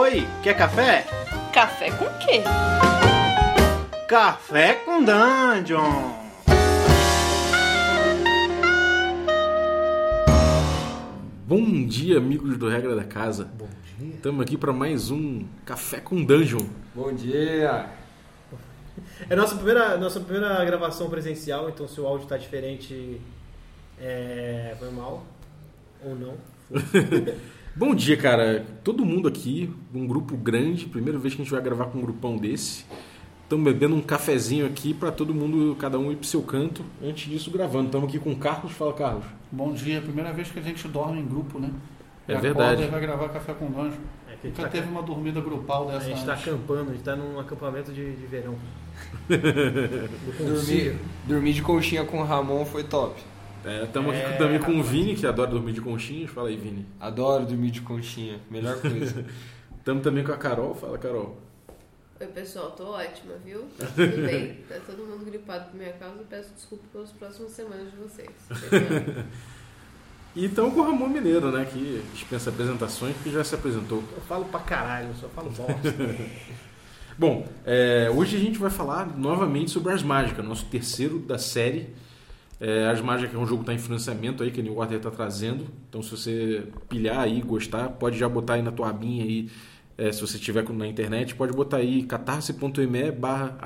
Oi, quer café? Café com quê? Café com Dungeon! Bom dia, amigos do Regra da Casa. Bom dia. Estamos aqui para mais um Café com Dungeon. Bom dia! É nossa primeira, nossa primeira gravação presencial, então se o áudio está diferente, é, foi mal. Ou não. Bom dia, cara. Todo mundo aqui, um grupo grande. Primeira vez que a gente vai gravar com um grupão desse. Estamos bebendo um cafezinho aqui para todo mundo, cada um ir pro seu canto. Antes disso, gravando. Estamos aqui com o Carlos. Fala, Carlos. Bom dia, primeira vez que a gente dorme em grupo, né? É verdade. acorda e vai gravar café com dungeon. É que a gente Nunca tá- teve uma dormida grupal A dessa. gente está acampando, a gente está num acampamento de, de verão. Do Dormir, dormir de conchinha com o Ramon foi top. Estamos É, aqui também com o Vini, que adora dormir de conchinhas. Fala aí, Vini. Adoro dormir de conchinha. Melhor coisa. Estamos também com a Carol. Fala, Carol. Oi, pessoal, tô ótima, viu? Tá tudo bem. Tá todo mundo gripado por minha causa. Peço desculpa pelas próximas semanas de vocês. E estamos com o Ramon Mineiro, né? Que dispensa apresentações, que já se apresentou. Eu falo pra caralho, eu só falo bosta. Bom, é, hoje a gente vai falar novamente sobre Ars Mágica, nosso terceiro da série. É, Mágica é um jogo que está em financiamento aí, que a New Order está trazendo. Então, se você pilhar aí, gostar, pode já botar aí na tua abinha aí, é, se você tiver na internet, pode botar aí catarse.me barra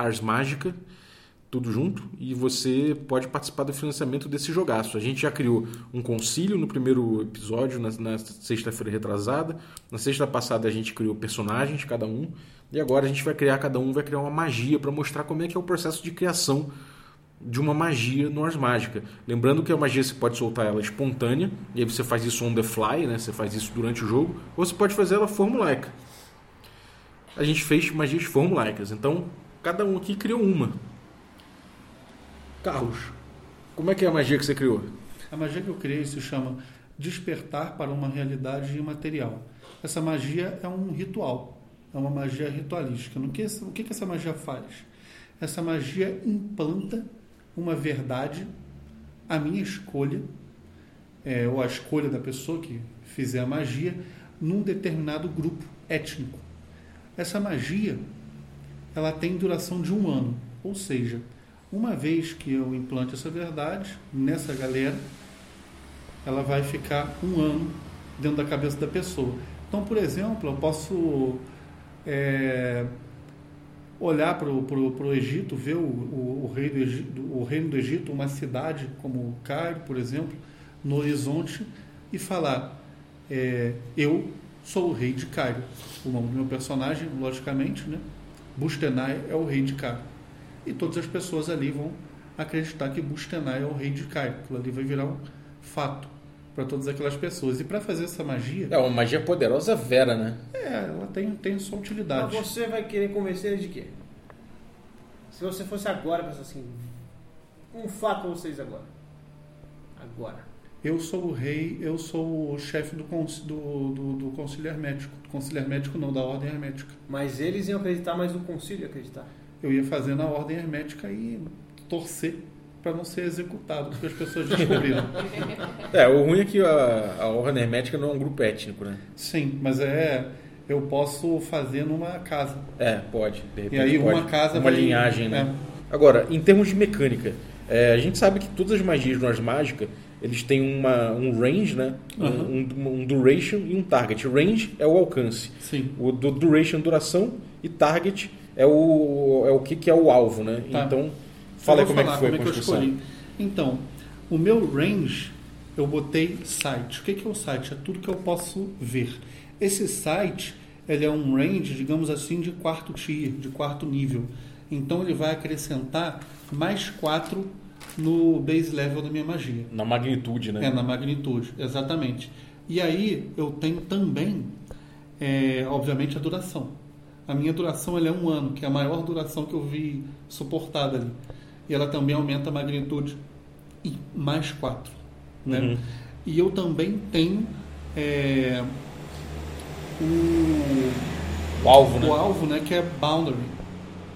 tudo junto, e você pode participar do financiamento desse jogaço. A gente já criou um concílio no primeiro episódio, na, na sexta-feira retrasada. Na sexta passada a gente criou personagens, cada um. E agora a gente vai criar, cada um vai criar uma magia para mostrar como é que é o processo de criação de uma magia no Ars Mágica. Lembrando que a magia você pode soltar ela espontânea, e aí você faz isso on the fly, né? Você faz isso durante o jogo, ou você pode fazer ela formulaica. A gente fez magias formulaicas, então cada um aqui criou uma. Carlos, como é que é a magia que você criou? A magia que eu criei se chama Despertar para uma Realidade Imaterial. Essa magia é um ritual, é uma magia ritualística. Que, o que essa magia faz? Essa magia implanta uma verdade, a minha escolha, é, ou a escolha da pessoa que fizer a magia, num determinado grupo étnico. Essa magia ela tem duração de um ano, ou seja, uma vez que eu implante essa verdade nessa galera, ela vai ficar um ano dentro da cabeça da pessoa. Então, por exemplo, eu posso é, olhar para o Egito, ver o, o, o, rei do Egito, o reino do Egito, uma cidade como Cairo, por exemplo, no horizonte, e falar: é, Eu sou o rei de Cairo. O nome do meu personagem, logicamente, né? Bustenai é o rei de Cairo. E todas as pessoas ali vão acreditar que Bustenai é o rei de Cairo. Aquilo ali vai virar um fato para todas aquelas pessoas. E para fazer essa magia, É uma magia poderosa vera, né? é, ela tem, tem sua Mas utilidade. você vai querer convencer ele de quê? Se você fosse agora, pensar assim, um fato pra vocês agora. Agora. Eu sou o rei, eu sou o chefe do, do, do, do conselho hermético. Do conselho hermético não, da ordem hermética. Mas eles iam acreditar, mas o concílio ia acreditar. Eu ia fazer na ordem hermética e torcer para não ser executado, porque as pessoas descobriram. É, o ruim é que a, a Ordem Hermética não é um grupo étnico, né? Sim, mas é. Eu posso fazer numa casa. É, pode. De repente E aí pode. uma casa Uma vai- linhagem, né? é. Agora, em termos de mecânica, é, a gente sabe que todas as magias no Ars Mágica, eles têm uma, um range, né? Um- Um, um duration e um target. Range é o alcance. Sim. O do duration, duração, e target é o, é o que, que é o alvo, né? Tá. Então, fala aí como é que falar foi a como é que eu construção. escolhi. Então, o meu range, eu botei site. O que é o site? É tudo que eu posso ver. Esse site, ele é um range, digamos assim, de quarto tier, de quarto nível. Então, ele vai acrescentar mais 4 no base level da minha magia. Na magnitude, né? É, na magnitude, exatamente. E aí eu tenho também, é, obviamente, a duração. A minha duração ela é um ano, que é a maior duração que eu vi suportada ali. E ela também aumenta a magnitude em mais 4. Né? Uhum. E eu também tenho é, o, O alvo, né? o alvo, né, que é boundary.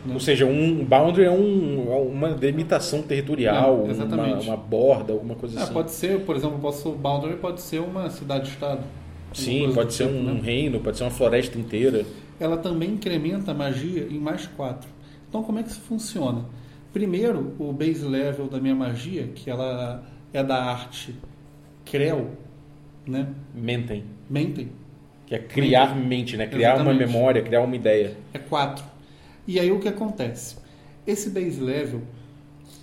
né? Ou seja, um boundary é, um, é uma delimitação territorial, É, uma, exatamente. uma borda, alguma coisa Ah, assim. pode ser, por exemplo, posso, boundary pode ser uma cidade-estado. Sim, pode ser tipo, um né? reino, pode ser uma floresta inteira. ela também incrementa a magia em mais 4. Então, como é que isso funciona? Primeiro, o base level da minha magia, que ela é da arte Creu, né? Mentem. Mentem, Que é criar mente, né? Criar uma Exatamente. memória, criar uma ideia. é 4. E aí o que acontece? Esse base level,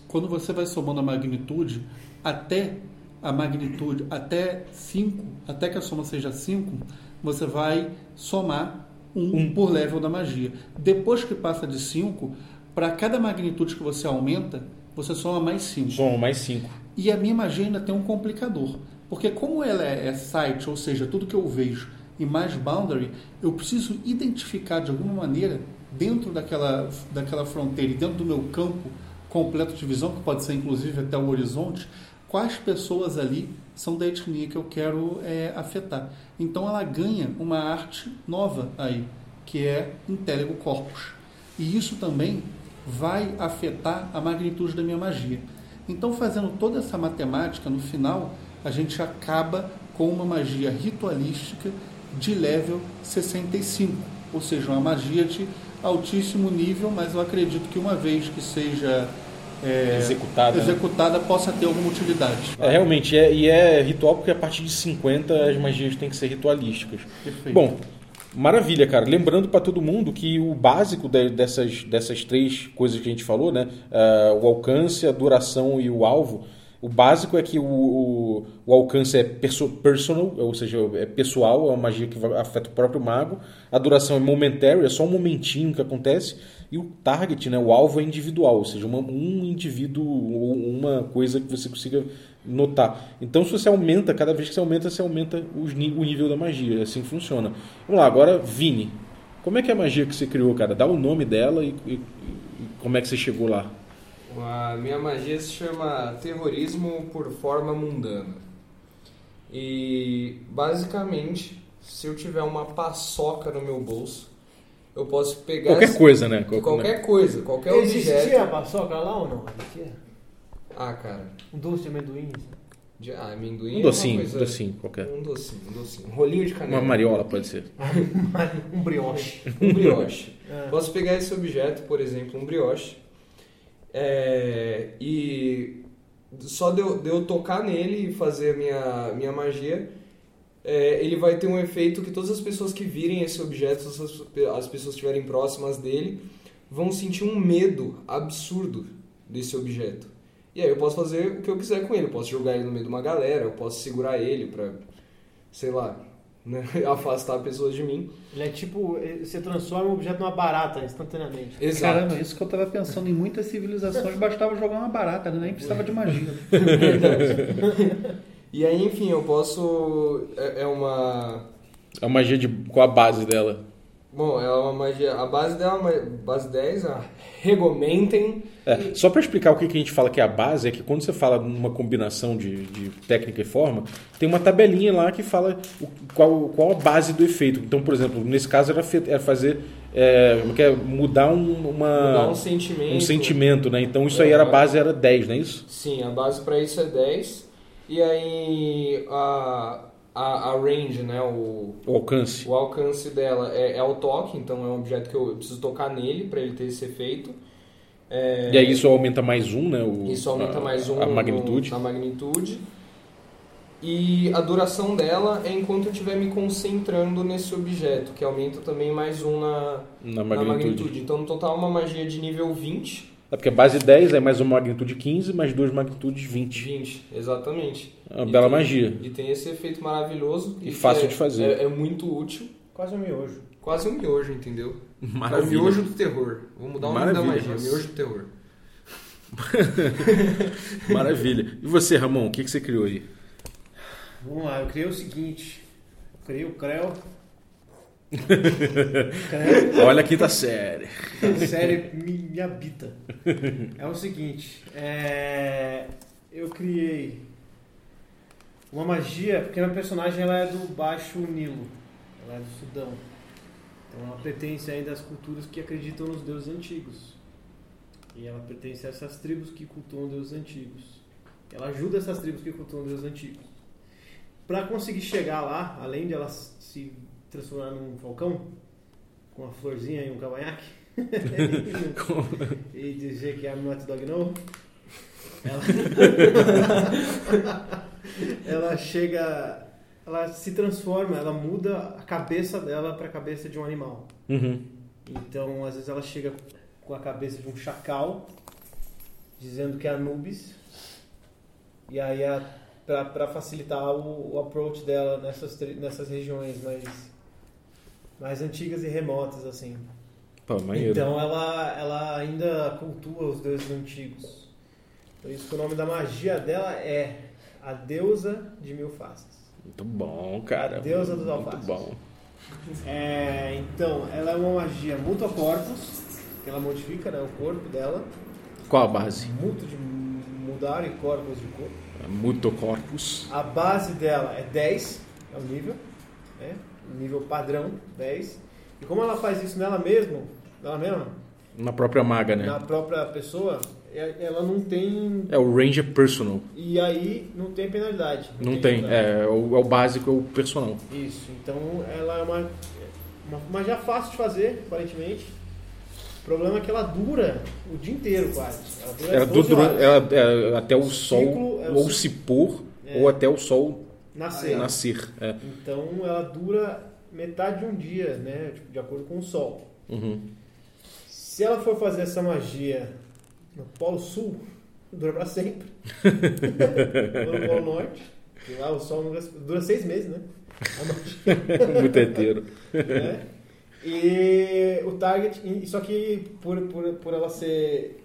quando você vai somando a magnitude, até a magnitude, até 5, até que a soma seja 5, você vai somar um, por level da magia. Depois que passa de 5, para cada magnitude que você aumenta, você soma mais 5. Soma mais cinco. E a minha magia ainda tem um complicador. Porque como ela é, é sight, ou seja, tudo que eu vejo, e mais boundary, eu preciso identificar de alguma maneira, dentro daquela, daquela fronteira e dentro do meu campo completo de visão, que pode ser inclusive até o horizonte, quais pessoas ali são da etnia que eu quero é, afetar. Então ela ganha uma arte nova aí, que é Intelligo Corpus. E isso também vai afetar a magnitude da minha magia. Então, fazendo toda essa matemática, no final, a gente acaba com uma magia ritualística de level 65, ou seja, uma magia de altíssimo nível, mas eu acredito que uma vez que seja é, Executada, né? executada possa ter alguma utilidade. É, realmente, é, e é ritual porque a partir de 50 as magias têm que ser ritualísticas. Perfeito. Bom, maravilha, cara. Lembrando para todo mundo que o básico de- dessas, dessas três coisas que a gente falou, né? Ah, o alcance, a duração e o alvo. O básico é que o, o, o alcance é perso personal, ou seja, é pessoal, é uma magia que afeta o próprio mago. A duração é momentary, é só um momentinho que acontece. E o target, né, o alvo é individual, ou seja, uma- um indivíduo ou uma coisa que você consiga notar. Então, se você aumenta, cada vez que você aumenta, você aumenta os o nível da magia. Assim funciona. Vamos lá, agora, Vini. Como é que é a magia que você criou, cara? Dá o nome dela e, e- e como é que você chegou lá? A minha magia se chama Terrorismo por Forma Mundana. E basicamente, se eu tiver uma paçoca no meu bolso, eu posso pegar Qualquer essa- coisa, né? Qual- qualquer coisa, qualquer Existia objeto. a paçoca lá ou não? Existia? Ah, cara. Um doce de amendoim? De, ah, amendoim Um é docinho, uma um coisa- docinho, qualquer. Um docinho, um docinho. Um rolinho de canela. Uma mariola pode ser. um brioche. Um brioche. É. Posso pegar esse objeto, por exemplo, um brioche, é, e só de eu, de eu tocar nele e fazer a minha, minha magia, é, ele vai ter um efeito que todas as pessoas que virem esse objeto, se as, as pessoas estiverem próximas dele, vão sentir um medo absurdo desse objeto. E aí eu posso fazer o que eu quiser com ele. Eu posso jogar ele no meio de uma galera, eu posso segurar ele pra, sei lá, né, afastar pessoas de mim. Ele é tipo, ele- você transforma o objeto numa barata instantaneamente. Exato. Caramba, isso que eu estava pensando em muitas civilizações, bastava jogar uma barata, né? nem precisava de magia. E aí, enfim, eu posso. É, é uma. É uma magia de qual a base dela? Bom, é uma magia. A base dela, é uma- base 10, a Regomentem. É, só para explicar o que que a gente fala que é a base, é que quando você fala numa combinação de, de técnica e forma, tem uma tabelinha lá que fala o- qual, qual a base do efeito. Então, por exemplo, nesse caso era, fe- era fazer. É, como que é? mudar um, uma, Mudar um sentimento. um sentimento, né? Então isso aí era a base, era 10, não é isso? Sim, a base pra isso é 10. E aí a, a, a range, né? O, O alcance. o alcance dela é, é o toque, então é um objeto que eu preciso tocar nele pra ele ter esse efeito. É, E aí isso aumenta mais um, né? O, Isso aumenta a, mais um A no- magnitude. na magnitude. E a duração dela é enquanto eu estiver me concentrando nesse objeto, que aumenta também mais um na, Na na magnitude. magnitude. Então, no total, é uma magia de nível 20. É porque a base 10 é mais uma magnitude 15, mais duas magnitudes 20. 20, exatamente. É uma E bela tem- magia. E tem esse efeito maravilhoso. E fácil é- de fazer. É, é muito útil. Quase um miojo. Quase um miojo, entendeu? É o Maravilha. miojo do terror. Vou mudar o nome da Maravilha. magia. Miojo do terror. Maravilha. E você, Ramon, o que, que você criou aí? Vamos lá, eu criei o seguinte. Eu criei o Creu. Olha a quinta série. a série me, habita. É o seguinte, é, eu criei uma magia, porque minha personagem ela é do Baixo Nilo, ela é do Sudão. Então ela pertence ainda às culturas que acreditam nos deuses antigos. E ela pertence a essas tribos que cultuam deuses antigos. Ela ajuda essas tribos que cultuam deuses antigos. pra conseguir chegar lá, além de ela se transformar num falcão, com uma florzinha e um cavanhaque, e dizer que I'm not dog no, ela, ela chega, ela se transforma, ela muda a cabeça dela pra cabeça de um animal. Uhum. Então, às vezes ela chega com a cabeça de um chacal, dizendo que é Anubis. E aí, a, pra, pra facilitar o, o approach dela nessas, nessas regiões mais, mais antigas e remotas, assim. Pô. Então, ela, ela ainda cultua os deuses antigos. Por isso que o nome da magia dela é a deusa de mil faces. Muito bom, cara. Deusa dos Muito alfaces. bom. É, então, ela é uma magia mutocorpus, que ela modifica né, o corpo dela. Qual a base? Muto de mudar e corpos de corpo. Mutocorpus. A base dela é 10, é o nível, né? Nível padrão, 10. E como ela faz isso nela mesma, nela mesma, Na própria maga, né? na própria pessoa, ela não tem. É o range é personal. E aí não tem penalidade. Não tem. penalidade. É, é o, é o básico, é o personal. Isso, então ela é uma, uma magia fácil de fazer, aparentemente. O problema é que ela dura o dia inteiro quase. Ela dura Ela 12 dura, ela- é, até o sol ciclo é o ou se pôr É. ou até o sol Nascer. nascer. É. Então ela dura metade de um dia, né? Tipo, de acordo com o sol. Uhum. Se ela for fazer essa magia no Polo Sul, dura pra sempre. Ou no Polo Norte, que lá o sol dura, dura seis meses, né? Muito heteiro. né? E o target, só que por, por, por ela ser.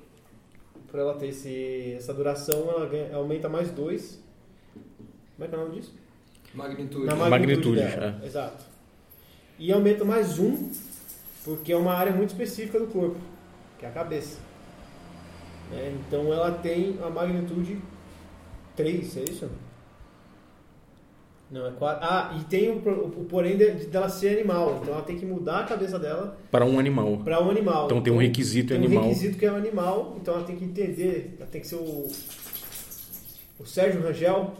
Por ela ter esse, essa duração, ela ganha- aumenta mais dois. Como é que é o nome disso? Magnitude. Na Magnitude, dela, Exato. E aumenta mais um, porque é uma área muito específica do corpo, que é a cabeça. Né? Então ela tem a magnitude 3, é isso? Não, é 4. Ah, e tem o, o porém de- de- dela ser animal. Então ela tem que mudar a cabeça dela Para um animal. para um animal. Então tem um requisito tem animal. um requisito que é um animal, então ela tem que entender, ela tem que ser o, o Sérgio Rangel,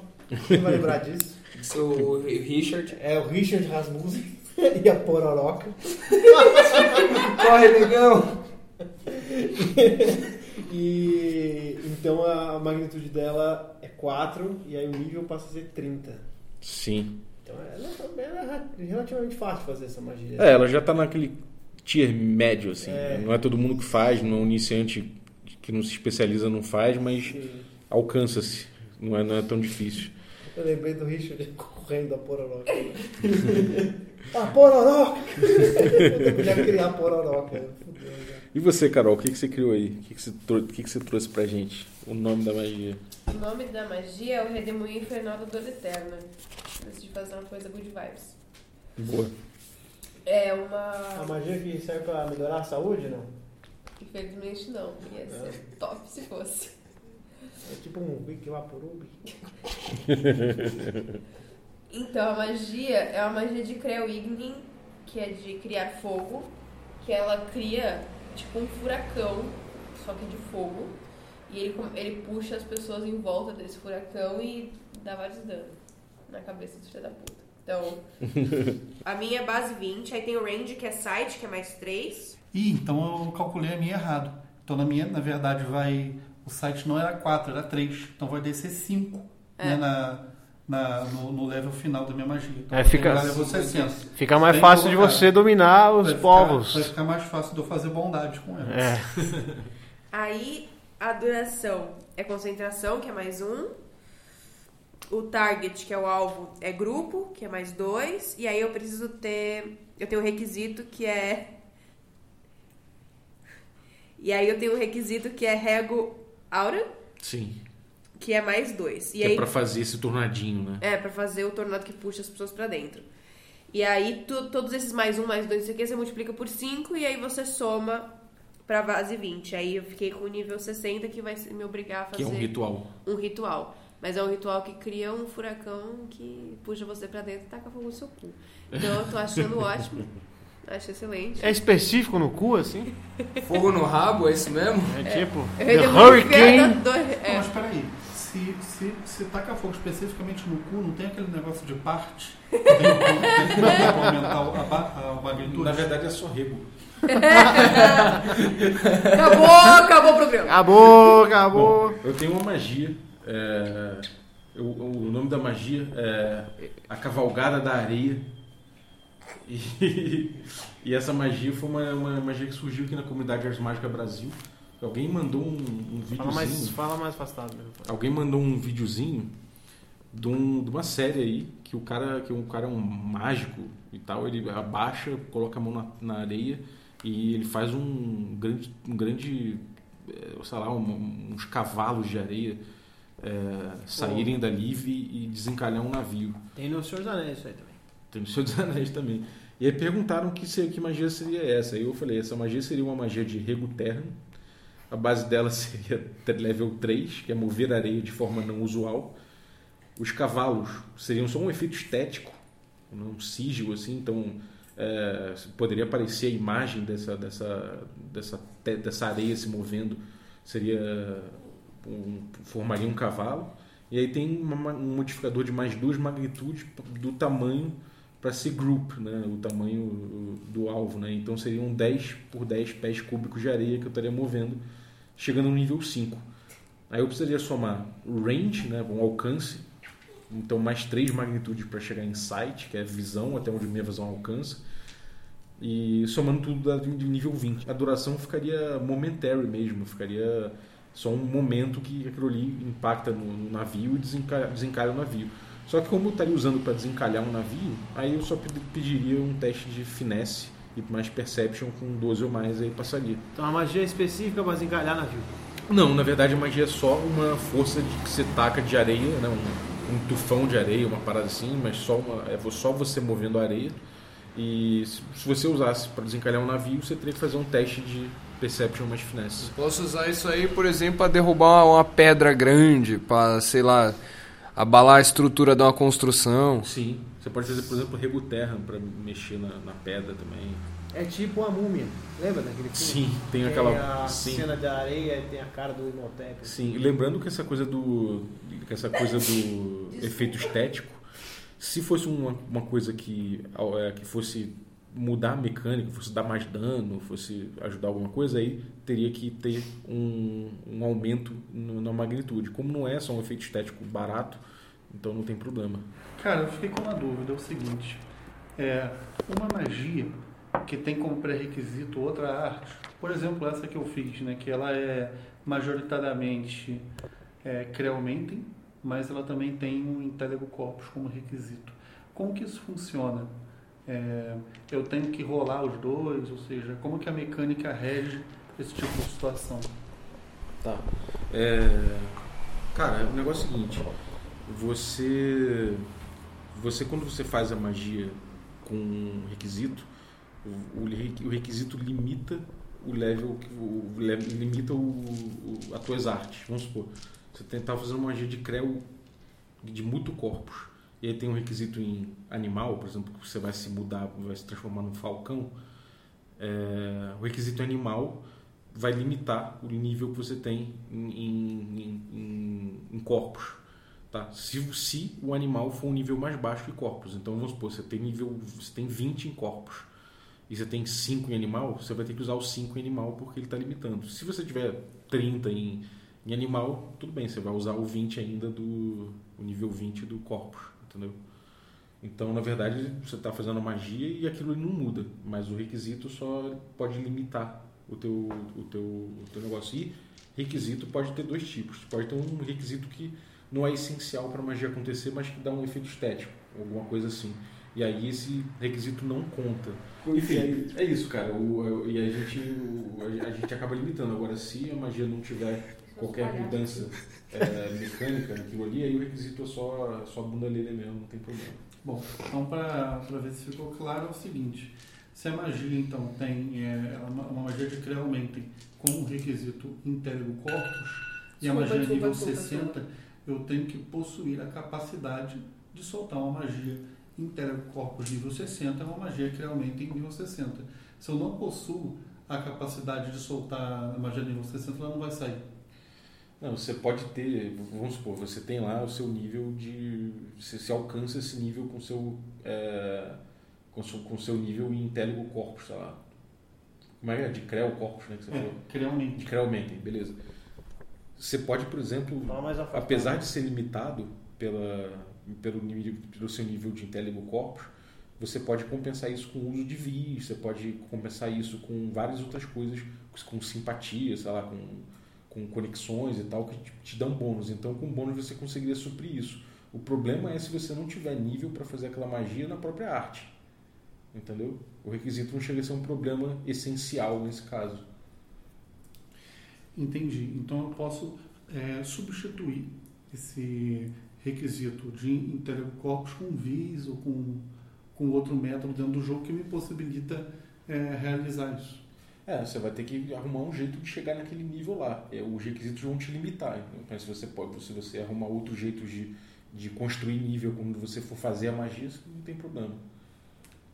quem vai lembrar disso? Seu Richard. É o Richard Rasmussen e a Pororoca. Corre, negão! E então a magnitude dela é 4 e aí o nível passa a ser 30. Sim. Então ela, também é relativamente fácil fazer essa magia. É, ela já tá naquele tier médio, assim. É. Não é todo mundo que faz, não é um iniciante que não se especializa não faz, mas alcança-se. Não é, não é tão difícil. Eu lembrei do Richard correndo da Pororoca. a Pororoca! Eu podia criar a Pororoca. Já. E você, Carol, o que, que você criou aí? O que, que, você, trou- que, que você trouxe pra gente? O nome da magia. O nome da magia é o Redemoinho Infernal da Dor Eterna. Decidi fazer uma coisa good vibes. Boa. É A uma. magia que serve pra melhorar a saúde, não? Infelizmente não. Ia ser top se fosse. É tipo um Wiki Vaporub. Então, a magia é uma magia de Creu-Ignin, que é de criar fogo, que ela cria tipo um furacão, só que de fogo, e ele, ele puxa as pessoas em volta desse furacão e dá vários danos na cabeça do filho da puta. Então, a minha é base 20, aí tem o range, que é sight, que é mais 3. Ih, então eu calculei a minha errado. Então na minha, na verdade, vai. O site não era 4, era 3. Então vai descer 5 É. né, na, na, no, no level final da minha magia. Então É, fica- tenho level 60. Fica mais Bem fácil de você dominar os Vai ficar- povos. vai ficar mais fácil de eu fazer bondade com eles. É. Aí a duração é concentração, que é mais um. O target, que é o alvo, é grupo, que é mais dois. E aí eu preciso ter. Eu tenho um requisito que é. E aí eu tenho um requisito que é Rego Aura, Sim. que é mais dois. E Que aí, é pra fazer esse tornadinho, né? é, pra fazer o tornado que puxa as pessoas pra dentro. E aí, tu- todos esses mais um, mais dois, não sei o que, você multiplica por 5 e aí você soma pra base 20. Aí eu fiquei com o nível 60 que vai me obrigar a Que fazer é um ritual. um ritual. Mas é um ritual que cria um furacão que puxa você pra dentro e taca fogo no seu cu. Então eu tô achando ótimo. Acho excelente. É específico no cu, assim? Fogo no rabo, é isso mesmo? É tipo. Eu The Hurricane. Então, é. mas peraí. Se, se, se taca fogo especificamente no cu, não tem aquele negócio de parte? Tem, como aumentar a, a magnitude? Na verdade é só rego. Acabou, acabou o programa. Acabou, acabou. Bom, eu tenho uma magia. é, eu- o nome da magia é a Cavalgada da Areia. E, e essa magia foi uma, uma magia que surgiu aqui na comunidade Ars Mágica Brasil. Alguém mandou um, um Fala mais, videozinho. fala mais afastado. mesmo. Alguém mandou um videozinho de, um- de uma série aí que o cara que o cara é um mágico e tal, ele abaixa, coloca a mão na, na areia e ele faz um grande um grande eh, sei lá, um- uns cavalos de areia eh, saírem dali e, e desencalhar um navio. Tem no Senhor dos Anéis isso aí também. Tem no Senhor dos Anéis também. E aí perguntaram que, que magia seria essa. Aí eu falei, essa magia seria uma magia de rego terno. A base dela seria level 3, que é mover areia de forma não usual. Os cavalos seriam só um efeito estético, né, um sigil assim, então é, poderia aparecer a imagem dessa, dessa, dessa, dessa areia se movendo, seria um, formaria um cavalo. E aí tem uma- um modificador de mais duas magnitudes do tamanho para ser group, né? o tamanho do alvo. Né? Então seriam 10 por 10 pés cúbicos de areia que eu estaria movendo, chegando no nível 5. Aí eu precisaria somar range, né? um alcance, então mais 3 magnitudes para chegar em sight, que é visão, até onde minha visão alcança. E somando tudo de nível 20. A duração ficaria momentary mesmo, ficaria só um momento que aquilo ali impacta no, no navio e desencalha, desencalha o navio. Só que como eu estaria usando para desencalhar um navio, aí eu só pedi- pediria um teste de finesse e mais perception com 12 ou mais aí passaria. Então a magia específica para desencalhar navio. Não, na verdade a magia é só uma força de que você taca de areia, né? um, um tufão de areia, uma parada assim, mas só, uma, é só você movendo a areia. E se, se você usasse para desencalhar um navio, você teria que fazer um teste de perception mais finesse. Posso usar isso aí, por exemplo, para derrubar uma, uma pedra grande, para, sei lá, abalar a estrutura de uma construção. Sim, você pode fazer, por exemplo, rego terra para mexer na, na pedra também. É tipo a múmia. Lembra daquele filme? Sim, tem Tem aquela. a Sim. cena da areia e tem a cara do Imhotep. Sim, e lembrando que essa coisa do que essa coisa do efeito estético, se fosse uma, uma coisa que é, que fosse mudar a mecânica, fosse dar mais dano, fosse ajudar alguma coisa, aí teria que ter um, um aumento no- na magnitude. Como não é só um efeito estético barato, então não tem problema. Cara, eu fiquei com uma dúvida, é o seguinte. É, uma magia que tem como pré-requisito outra arte, por exemplo, essa que eu fiz, né, que ela é majoritariamente é, Crealmentem, mas ela também tem um Intellego Corpus como requisito. Como que isso funciona? É, eu tenho que rolar os dois, ou seja, como que a mecânica rege esse tipo de situação? Tá. É, cara, o negócio é o seguinte. Você. Você quando você faz a magia com um requisito, o, o re- o requisito limita o level, que- o, limita o, o, as tuas artes. Vamos supor, você está fazendo uma magia de creu de muto corpus. E aí tem um requisito em animal, por exemplo, que você vai se mudar, vai se transformar num falcão. É, o requisito animal vai limitar o nível que você tem em, em, em, em corpos. Tá? Se, se o animal for um nível mais baixo que corpos. Então vamos supor, você tem nível. Você tem 20 em corpos e você tem 5 em animal, você vai ter que usar o 5 em animal porque ele está limitando. Se você tiver 30 em, em animal, tudo bem, você vai usar o 20 ainda do o nível 20 do corpus, entendeu? Então, na verdade, você está fazendo magia e aquilo não muda, mas o requisito só pode limitar o teu, o teu, o teu negócio. E requisito pode ter dois tipos. Pode ter um requisito que não é essencial para a magia acontecer, mas que dá um efeito estético, alguma coisa assim. E aí esse requisito não conta. Enfim, é isso, cara. O, o- e a gente, o- a gente acaba limitando. Agora, se a magia não tiver qualquer mudança é, mecânica naquilo ali, aí o requisito é só, só a bunda lelê mesmo, não tem problema. Bom, então para ver se ficou claro é o seguinte: se a magia então tem é, uma, uma magia de Crealmente com o requisito Intellego Corpus e a Desculpa, magia desculpa, nível desculpa, 60, eu tenho que possuir a capacidade de soltar uma magia Intellego Corpus nível 60, é uma magia Crealmente em nível 60. Se eu não possuo a capacidade de soltar a magia nível 60, ela não vai sair. Não, você pode ter, vamos supor, você tem lá o seu nível de. Você, você alcança esse nível com seu. É, com seu, com seu nível em Intelligo Corpus, sei lá. Como é que é? De Creu Corpus, né? Que você falou? É. De Creu Mentem, beleza. Você pode, por exemplo, apesar de ser limitado pela, pelo, nível, pelo seu nível de Intelligo Corpus, você pode compensar isso com o uso de VIS, você pode compensar isso com várias outras coisas, com simpatia, sei lá, com, com conexões e tal, que te, te dão bônus. Então, com bônus você conseguiria suprir isso. O problema é se você não tiver nível para fazer aquela magia na própria arte. Entendeu? O requisito não chega a ser um problema essencial nesse caso. Entendi. Então eu posso é, substituir esse requisito de Intelligo Corpus com VIS ou com, com outro método dentro do jogo que me possibilita é, realizar isso. É, você vai ter que arrumar um jeito de chegar naquele nível lá. É, os requisitos vão te limitar. Então, se você pode, se você arrumar outro jeito de, de construir nível quando você for fazer a magia, isso não tem problema.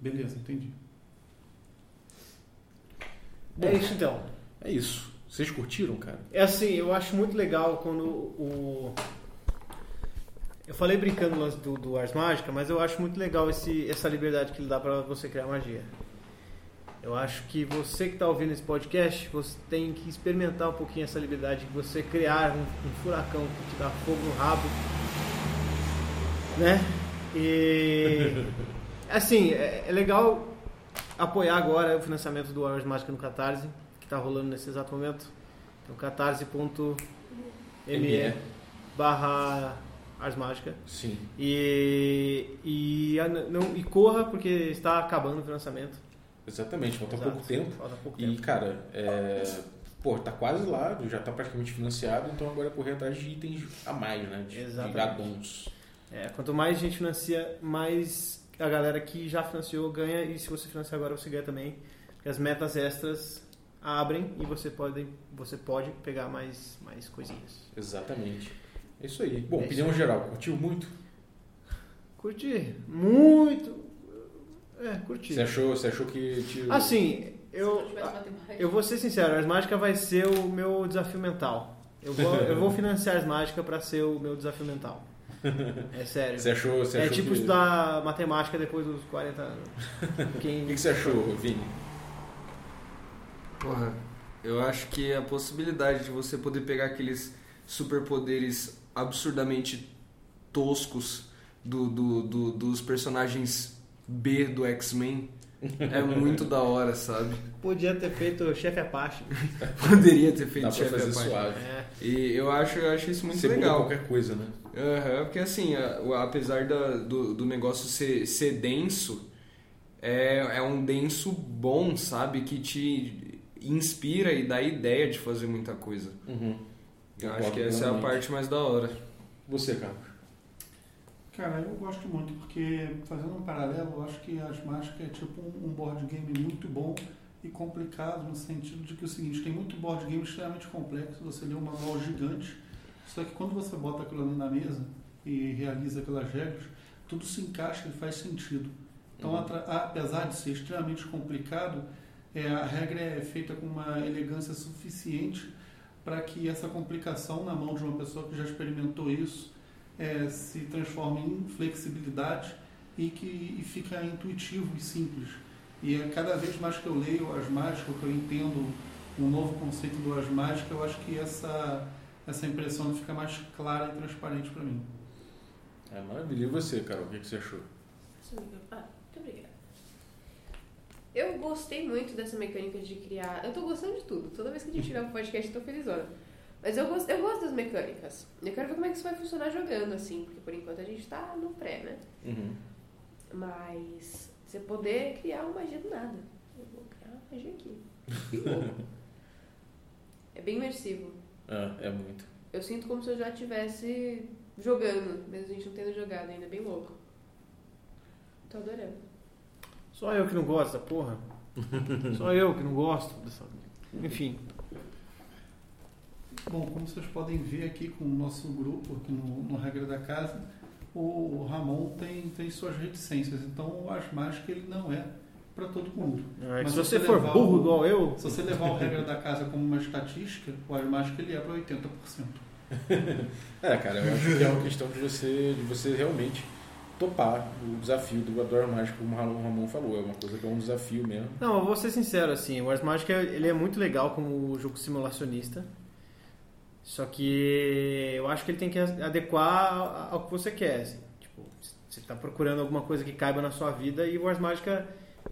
Beleza, entendi. É isso então. É isso. Vocês curtiram, cara? É assim, eu acho muito legal quando o. Eu falei brincando no lance do, do Ars Mágica, mas eu acho muito legal esse, essa liberdade que ele dá pra você criar magia. Eu acho que você que está ouvindo esse podcast, você tem que experimentar um pouquinho essa liberdade de você criar um, um furacão que te dá fogo no rabo, né? E assim, é, é legal apoiar agora o financiamento do Ars Mágica no Catarse, que está rolando nesse exato momento. Então catarse.me barra Ars Mágica. Sim. E, e, a- não, e corra porque está acabando o financiamento. Exatamente, falta Exato, pouco tempo. Falta pouco E, tempo. cara, é, pô, tá quase lá, já tá praticamente financiado, então agora é correr atrás de itens a mais, né? De, de Exatamente. addons. É, quanto mais gente financia, mais a galera que já financiou ganha. E se você financiar agora, você ganha também. Porque as metas extras abrem e você pode, você pode pegar mais, mais coisinhas. Exatamente. É isso aí. Bom, É opinião geral, curtiu muito? Curti. Muito. É, curti. Você achou, você achou que te... Assim, eu, eu vou ser sincero, as mágicas vai ser o meu desafio mental. Eu vou, eu vou financiar as mágicas para ser o meu desafio mental. É sério. Você achou, você É achou tipo que... estudar matemática depois dos 40 anos. O Quem... que, que você achou, Vini? Porra, eu acho que a possibilidade de você poder pegar aqueles superpoderes absurdamente toscos do, do, do- dos personagens B do X-Men é muito da hora, sabe? Podia ter feito chefe Apache. Poderia ter feito chefe parte. suave. É. E eu acho, eu acho isso muito Você muda legal. qualquer coisa, né? Aham, porque assim, a- apesar da- do, do negócio ser, ser denso, é, é um denso bom, sabe? Que te inspira e dá ideia de fazer muita coisa. Uhum. Eu acho Concordo que essa é a parte mais da hora. Você, Carlos? Cara, eu gosto muito porque, fazendo um paralelo, eu acho que as mágicas é tipo um, um board game muito bom e complicado no sentido de que é o seguinte, tem muito board game extremamente complexo, você lê um manual gigante, só que quando você bota aquilo ali na mesa e realiza aquelas regras, tudo se encaixa e faz sentido. Então, Uhum. apesar de ser extremamente complicado, é, a regra é feita com uma elegância suficiente para que essa complicação na mão de uma pessoa que já experimentou isso é, se transforme em flexibilidade e que e fica intuitivo e simples. E é cada vez mais que eu leio as mágicas, que eu entendo um novo conceito do as mágicas, eu acho que essa, essa impressão fica mais clara e transparente para mim. É maravilha. E você, Carol? O que, que você achou? Ah, muito obrigada. Eu gostei muito dessa mecânica de criar. Eu tô gostando de tudo. Toda vez que a gente tiver um podcast, eu tô felizona. Mas eu gosto, eu gosto das mecânicas. Eu quero ver como é que isso vai funcionar jogando, assim. Porque por enquanto a gente tá no pré, né? Uhum. Mas você poder criar uma magia do nada. Eu vou criar uma magia aqui. Que louco. é bem imersivo. É, é muito. Eu sinto como se eu já estivesse jogando, mesmo a gente não tendo jogado ainda, é bem louco. Tô adorando. Só eu que não gosto da porra. Só eu que não gosto dessa. Enfim. Bom, como vocês podem ver aqui com o nosso grupo, aqui no, no Regra da Casa, o Ramon tem, tem suas reticências. Então, as mágicas ele não é para todo mundo. É, Mas se você você for levar burro o- igual eu, Se você levar o Regra da Casa como uma estatística, o as mágicas ele é para 80%. É, cara, eu acho que é uma questão de você, de você realmente topar o desafio do Ador Mágico, como o Ramon Ramon falou. É uma coisa que é um desafio mesmo. Não, eu vou ser sincero, assim, o Ars Magic ele é muito legal como jogo simulacionista. Só que eu acho que ele tem que adequar ao que você quer. Assim. Tipo, você está procurando alguma coisa que caiba na sua vida e o Ars Magica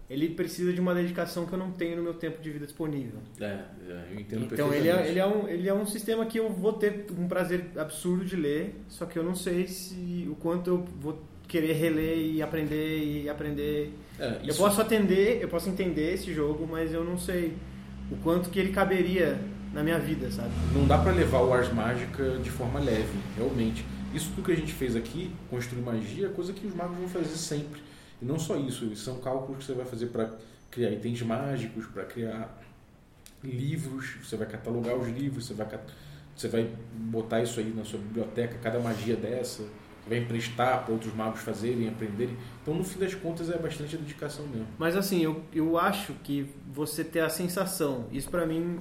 ele precisa de uma dedicação que eu não tenho no meu tempo de vida disponível. É, é, eu entendo Então ele é, ele, é um, ele é um sistema que eu vou ter um prazer absurdo de ler, só que eu não sei se o quanto eu vou querer reler e aprender e aprender. É, Eu isso- posso atender, eu posso entender esse jogo, mas eu não sei o quanto que ele caberia na minha vida, sabe? Não dá pra levar o Ars Mágica de forma leve, realmente. Isso tudo que a gente fez aqui, construir magia, é coisa que os magos vão fazer sempre. E não só isso, são cálculos que você vai fazer para criar itens mágicos, para criar livros, você vai catalogar os livros, você vai, você vai botar isso aí na sua biblioteca, cada magia dessa, vai emprestar para outros magos fazerem, aprenderem. Então, no fim das contas, é bastante dedicação mesmo. Mas assim, eu, eu acho que você ter a sensação, isso pra mim,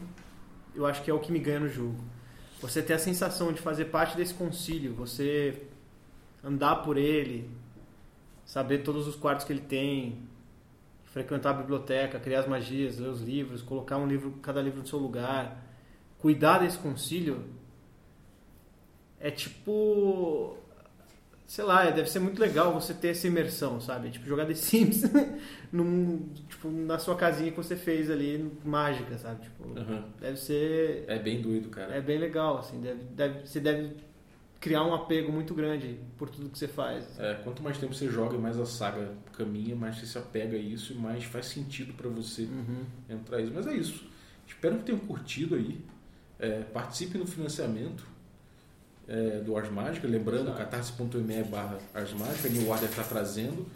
eu acho que é o que me ganha no jogo. Você ter a sensação de fazer parte desse concílio, você andar por ele, saber todos os quartos que ele tem, frequentar a biblioteca, criar as magias, ler os livros, colocar um livro, cada livro no seu lugar, cuidar desse concílio, é tipo sei lá, deve ser muito legal você ter essa imersão, sabe? Tipo, jogar The Sims num, tipo, na sua casinha que você fez ali, mágica, sabe? Tipo, Uhum. deve ser... É bem doido, cara. É bem legal, assim. Deve, deve, você deve criar um apego muito grande por tudo que você faz. É, quanto mais tempo você joga, mais a saga caminha, mais você se apega a isso e mais faz sentido pra você Uhum. entrar isso. Mas é isso. Espero que tenham curtido aí. É, participe no financiamento é, do Ars Mágica. Lembrando, catarse.me barra Ars Mágica. New Order está trazendo.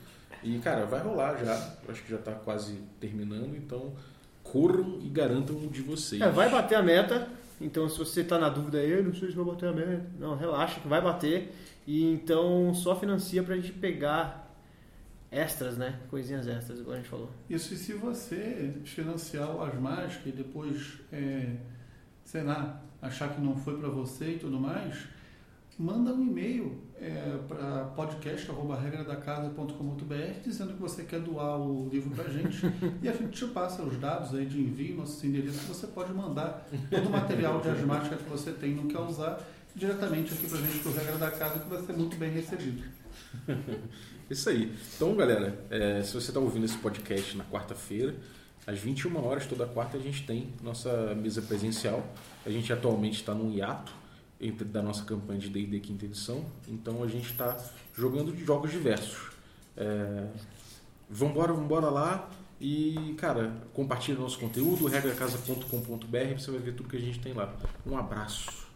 E, cara, vai rolar já. Eu acho que já está quase terminando. Então, corram e garantam o de vocês. É, vai bater a meta. Então, se você tá na dúvida aí, eu não sei se vai bater a meta. Não, relaxa que vai bater. E então, só financia pra gente pegar extras, né? Coisinhas extras, igual a gente falou. Isso e se você financiar o As Mágicas e depois, é, sei lá, achar que não foi para você e tudo mais, manda um e-mail é, para podcast.regradacasa.com.br dizendo que você quer doar o livro para gente e a gente te passa os dados aí de envio, nossos endereços, você pode mandar todo o material de asmática que você tem e não quer usar diretamente aqui para gente, para o Regra da Casa, que vai ser muito bem recebido. Isso aí. Então, galera, é, se você está ouvindo esse podcast na quarta-feira, às 21 horas, toda quarta, a gente tem nossa mesa presencial. A gente atualmente está num hiato entre, da nossa campanha de D&D quinta edição, então a gente está jogando de jogos diversos. É, vambora, vambora lá e, cara, compartilha nosso conteúdo, regracasa.com.br, você vai ver tudo que a gente tem lá. Um abraço.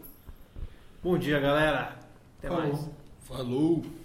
Bom dia, galera. Até Falou. mais. Falou!